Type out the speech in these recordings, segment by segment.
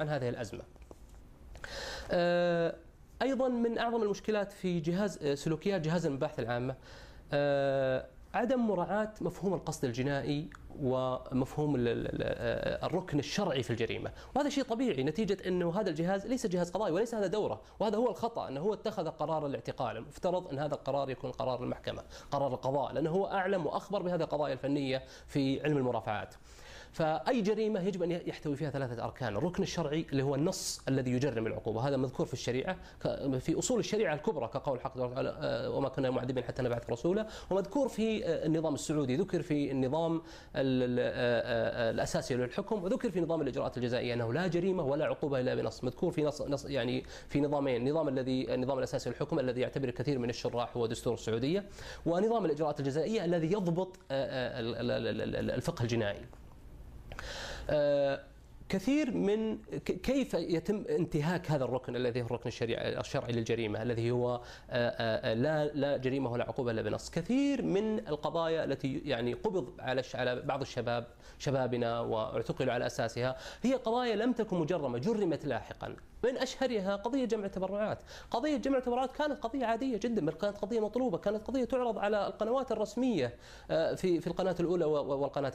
عن هذه الأزمة؟ آه، أيضا من أعظم المشكلات في جهاز آه، سلوكيات جهاز المباحث العامة آه، عدم مراعاة مفهوم القصد الجنائي ومفهوم الركن الشرعي في الجريمة. وهذا شيء طبيعي نتيجة أنه هذا الجهاز ليس جهاز قضائي وليس هذا دورة وهذا هو الخطأ أنه هو اتخذ قرار الاعتقال. المفترض أن هذا القرار يكون قرار المحكمة قرار القضاء لأنه هو أعلم وأخبر بهذه القضايا الفنية في علم المرافعات. فأي جريمة يجب أن يحتوي فيها ثلاثة أركان. الركن الشرعي اللي هو النص الذي يجرم العقوبة. هذا مذكور في الشريعة في أصول الشريعة الكبرى كقول حق آه، وما كنا معذبين حتى نبعث رسولا. ومذكور في آه، النظام السعودي. ذكر في النظام آه، الأساسي للحكم. وذكر في نظام الإجراءات الجزائية أنه لا جريمة ولا عقوبة إلا بنص. مذكور في نص, نص يعني في نظامين. النظام الذي النظام الأساسي للحكم الذي يعتبر الكثير من الشراح هو دستور السعودية. ونظام الإجراءات الجزائية الذي يضبط الفقه الجنائي. آه، كثير من كيف يتم انتهاك هذا الركن الذي هو الركن الشرعي للجريمة الذي هو آه، آه، لا لا جريمة ولا عقوبة إلا بنص، كثير من القضايا التي يعني قبض على على بعض الشباب شبابنا واعتقلوا على أساسها هي قضايا لم تكن مجرمة جرمت لاحقا، من أشهرها قضية جمع التبرعات، قضية جمع التبرعات كانت قضية عادية جدا كانت قضية مطلوبة، كانت قضية تعرض على القنوات الرسمية آه، في في القناة الأولى والقناة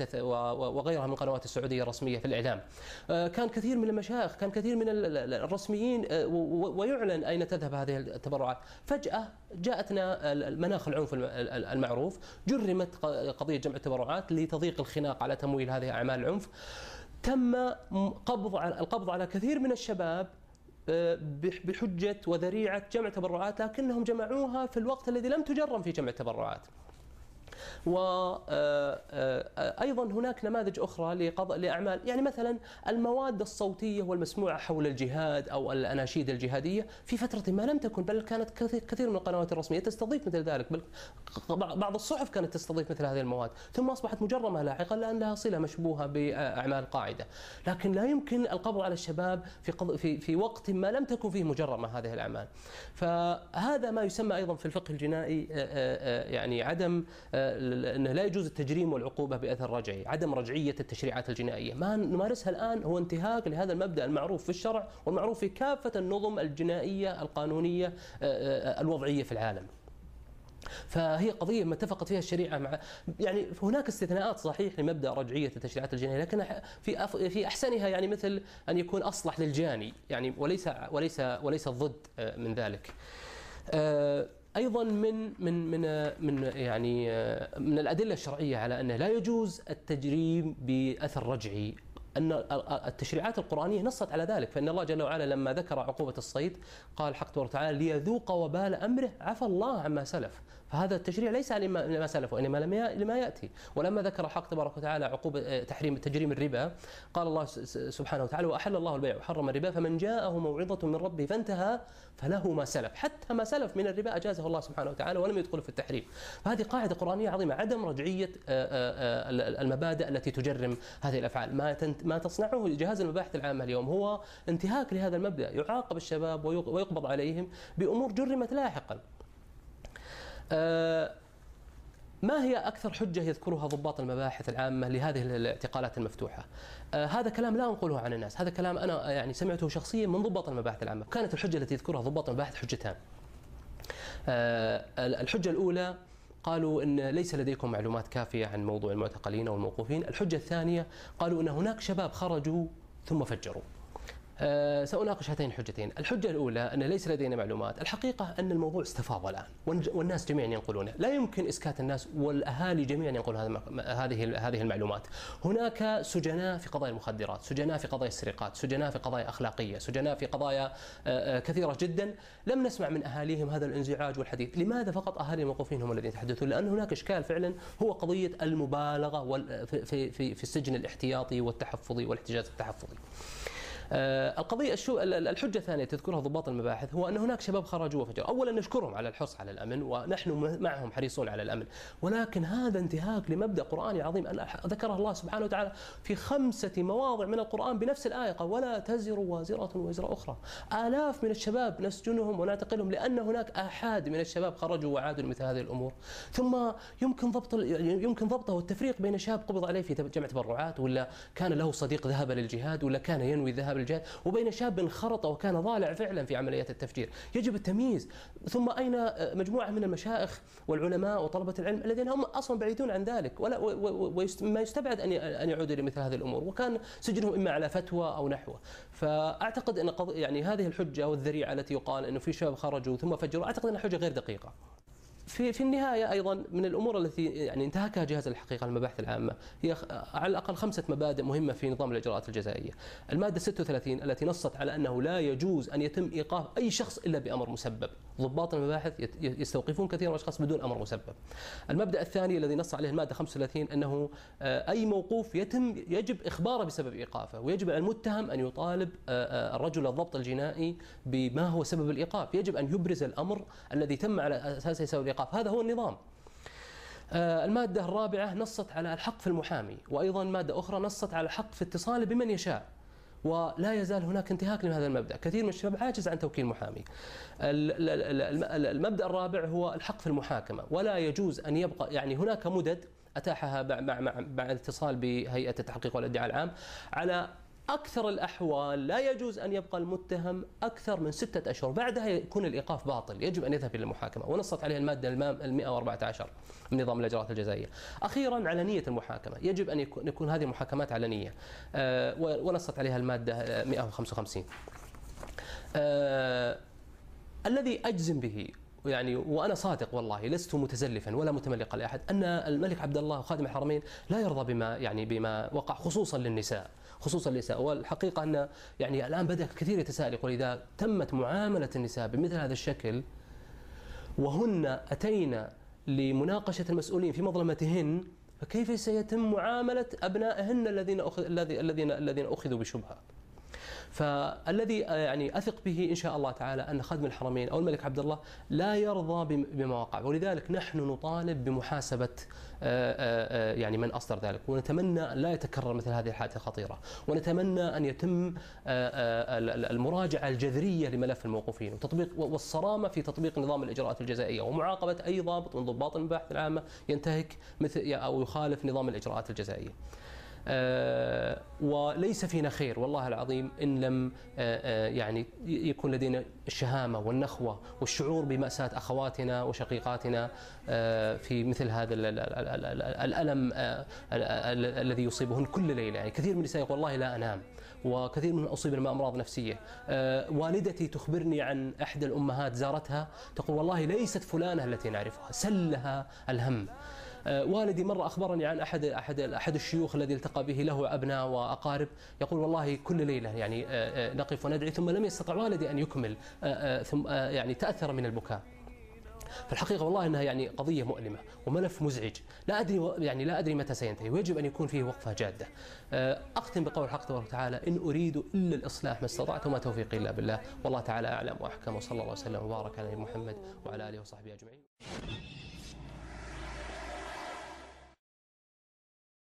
وغيرها من القنوات السعودية الرسمية في الإعلام. آه، كان كثير من المشايخ، كان كثير من الرسميين آه، ويعلن أين تذهب هذه التبرعات، فجأة جاءتنا المناخ العنف المعروف، جرمت قضية جمع التبرعات لتضييق الخناق على تمويل هذه أعمال العنف. تم قبض القبض على كثير من الشباب آه، بحجة وذريعة جمع تبرعات لكنهم جمعوها في الوقت الذي لم تجرم في جمع التبرعات وأيضا آه، آه، هناك نماذج أخرى لقضاء لأعمال يعني مثلا المواد الصوتية والمسموعة حول الجهاد أو الأناشيد الجهادية في فترة ما لم تكن بل كانت كثير من القنوات الرسمية تستضيف مثل ذلك بل بعض الصحف كانت تستضيف مثل هذه المواد ثم أصبحت مجرمة لاحقا لأن لها صلة مشبوهة بأعمال قاعدة. لكن لا يمكن القبض على الشباب في في في وقت ما لم تكن فيه مجرمة هذه الأعمال. فهذا ما يسمى أيضا في الفقه الجنائي آه، يعني عدم انه لا يجوز التجريم والعقوبة بأثر رجعي، عدم رجعية التشريعات الجنائية، ما نمارسها الآن هو انتهاك لهذا المبدأ المعروف في الشرع والمعروف في كافة النظم الجنائية القانونية آه، آه، الوضعية في العالم. فهي قضية ما اتفقت فيها الشريعة مع يعني هناك استثناءات صحيح لمبدأ رجعية التشريعات الجنائية لكن في في أحسنها يعني مثل أن يكون أصلح للجاني يعني وليس وليس وليس الضد آه، من ذلك. أيضا من من من من يعني من الأدلة الشرعية على أنه لا يجوز التجريم بأثر رجعي. أن التشريعات القرآنية نصت على ذلك. فإن الله جل وعلا لما ذكر عقوبة الصيد قال حق تبارك وتعالى ليذوق وبال أمره. عفى الله عما سلف. فهذا التشريع ليس لما سلف وإنما لما يأتي. ولما ذكر حق تبارك وتعالى عقوبه آه، تحريم تجريم الربا قال الله سبحانه وتعالى وأحل الله البيع وحرم الربا فمن جاءه موعظة من ربه فانتهى فله ما سلف. حتى ما سلف من الربا أجازه الله سبحانه وتعالى ولم يدخل في التحريم. فهذه قاعدة قرآنية عظيمة عدم رجعية آه، آه، المبادئ التي تجرم هذه الأفعال. ما ما تصنعه جهاز المباحث العامة اليوم هو انتهاك لهذا المبدأ. يعاقب الشباب ويقبض عليهم بأمور جرمت لاحقا. ما هي أكثر حجة يذكرها ضباط المباحث العامة لهذه الاعتقالات المفتوحة؟ آه هذا كلام لا أنقله عن الناس، هذا كلام أنا يعني سمعته شخصيا من ضباط المباحث العامة، كانت الحجة التي يذكرها ضباط المباحث حجتان. آه الحجة الأولى قالوا إن ليس لديكم معلومات كافية عن موضوع المعتقلين أو الموقوفين، الحجة الثانية قالوا إن هناك شباب خرجوا ثم فجروا. أه سأناقش هاتين الحجتين. الحجة الأولى أن ليس لدينا معلومات. الحقيقة أن الموضوع استفاض الآن. والناس جميعا ينقلونه لا يمكن إسكات الناس والأهالي جميعا ينقلون هذه هذه المعلومات. هناك سجناء في قضايا المخدرات سجناء في قضايا السرقات سجناء في قضايا أخلاقية سجناء في قضايا آه، آه، كثيرة جدا. لم نسمع من أهاليهم هذا الانزعاج والحديث. لماذا فقط أهالي الموقوفين هم الذين يتحدثون؟ لأن هناك إشكال فعلا هو قضية المبالغة في في في السجن الاحتياطي والتحفظي والاحتجاز التحفظي. آه، القضية الشو الحجة الثانية تذكرها ضباط المباحث هو أن هناك شباب خرجوا وفجروا، اولا نشكرهم على الحرص على الأمن ونحن معهم حريصون على الأمن، ولكن هذا انتهاك لمبدأ قرآني عظيم ذكره الله سبحانه وتعالى في خمسة مواضع من القرآن بنفس الآية قال ولا تزر وازرة وزر أخرى. آلاف من الشباب نسجنهم ونعتقلهم لأن هناك آحاد من الشباب خرجوا وعادوا لمثل هذه الأمور. ثم يمكن ضبط يمكن ضبطه والتفريق بين شاب قبض عليه في جمع تبرعات ولا كان له صديق ذهب للجهاد ولا كان ينوي الذهاب الجهاد وبين شاب انخرط وكان ضالع فعلا في عمليات التفجير. يجب التمييز. ثم أين مجموعة من المشائخ والعلماء وطلبة العلم الذين هم أصلا بعيدون عن ذلك ولا وما يستبعد أن أن يعودوا لمثل هذه الأمور وكان سجنهم إما على فتوى أو نحوه. فأعتقد أن يعني هذه الحجة والذريعة التي يقال أنه في شباب خرجوا ثم فجروا أعتقد أنها حجة غير دقيقة. في في النهاية أيضا من الأمور التي يعني انتهكها جهاز الحقيقة المباحث العامة هي على الأقل خمسة مبادئ مهمة في نظام الإجراءات الجزائية. المادة 36 التي نصت على أنه لا يجوز أن يتم إيقاف أي شخص إلا بأمر مسبب. ضباط المباحث يستوقفون كثير من الاشخاص بدون أمر مسبب. المبدأ الثاني الذي نص عليه المادة 35 أنه آه، أي موقوف يتم يجب إخباره بسبب إيقافه ويجب على المتهم أن يطالب آه، آه، الرجل الضبط الجنائي بما هو سبب الإيقاف، يجب أن يبرز الأمر الذي تم على أساسه سبب الايقاف. هذا هو النظام آه، المادة الرابعة نصت على الحق في المحامي وأيضا مادة أخرى نصت على الحق في اتصال بمن يشاء ولا يزال هناك انتهاك لهذا المبدأ، كثير من الشباب عاجز عن توكيل محامي. المبدأ الرابع هو الحق في المحاكمة، ولا يجوز أن يبقى يعني هناك مدد أتاحها مع مع مع الاتصال بهيئة التحقيق والادعاء العام على أكثر الأحوال لا يجوز أن يبقى المتهم أكثر من ستة أشهر. بعدها يكون الإيقاف باطل يجب أن يذهب إلى المحاكمة. ونصت عليها المادة ال 114 من نظام الإجراءات الجزائية. أخيرا علنية المحاكمة. يجب أن يكون, يكون هذه المحاكمات علنية آه، ونصت عليها المادة 155 آه الذي أجزم به يعني وأنا صادق والله لست متزلفا ولا متملقا لأحد أن الملك عبد الله وخادم الحرمين لا يرضى بما يعني بما وقع خصوصا للنساء خصوصا النساء والحقيقة أن يعني الآن بدأ كثير يتساءل يقول اذا تمت معاملة النساء بمثل هذا الشكل. وهن أتينا لمناقشة المسؤولين في مظلمتهن فكيف سيتم معاملة أبنائهن الذين الذين الذين أخذوا بشبهة؟ فالذي يعني أثق به إن شاء الله تعالى أن خادم الحرمين أو الملك عبد الله لا يرضى بما وقع ولذلك نحن نطالب بمحاسبة آه، آه، آه، يعني من أصدر ذلك. ونتمنى لا يتكرر مثل هذه الحالات الخطيرة. ونتمنى أن يتم المراجعة الجذرية لملف الموقوفين. وتطبيق والصرامة في تطبيق نظام الإجراءات الجزائية. ومعاقبة أي ضابط من ضباط المباحث العامة ينتهك مثل أو يخالف نظام الإجراءات الجزائية. آه، وليس فينا خير والله العظيم إن لم آه، آه، يعني يكون لدينا الشهامة والنخوة والشعور بمأساة أخواتنا وشقيقاتنا في مثل هذا الألم الذي يصيبهن كل ليلة. يعني كثير من النساء والله لا أنام وكثير منهم اصيبن بامراض نفسية. والدتي تخبرني عن إحدى الأمهات زارتها تقول والله ليست فلانة التي نعرفها سلها الهم. والدي مرة أخبرني عن أحد أحد أحد الشيوخ الذي التقى به له أبناء وأقارب. يقول والله كل ليلة يعني آه، آه، نقف وندعي ثم لم يستطع والدي أن يكمل ثم يعني تأثر من البكاء. فالحقيقة والله إنها يعني قضية مؤلمة وملف مزعج، لا أدري يعني لا أدري متى سينتهي. ويجب أن يكون فيه وقفة جادة. اختم بقول الحق تبارك وتعالى إن أريد إلا الإصلاح ما استطعت وما توفيقي إلا بالله، والله تعالى أعلم وأحكم وصلى الله وسلم وبارك على محمد وعلى آله وصحبه أجمعين.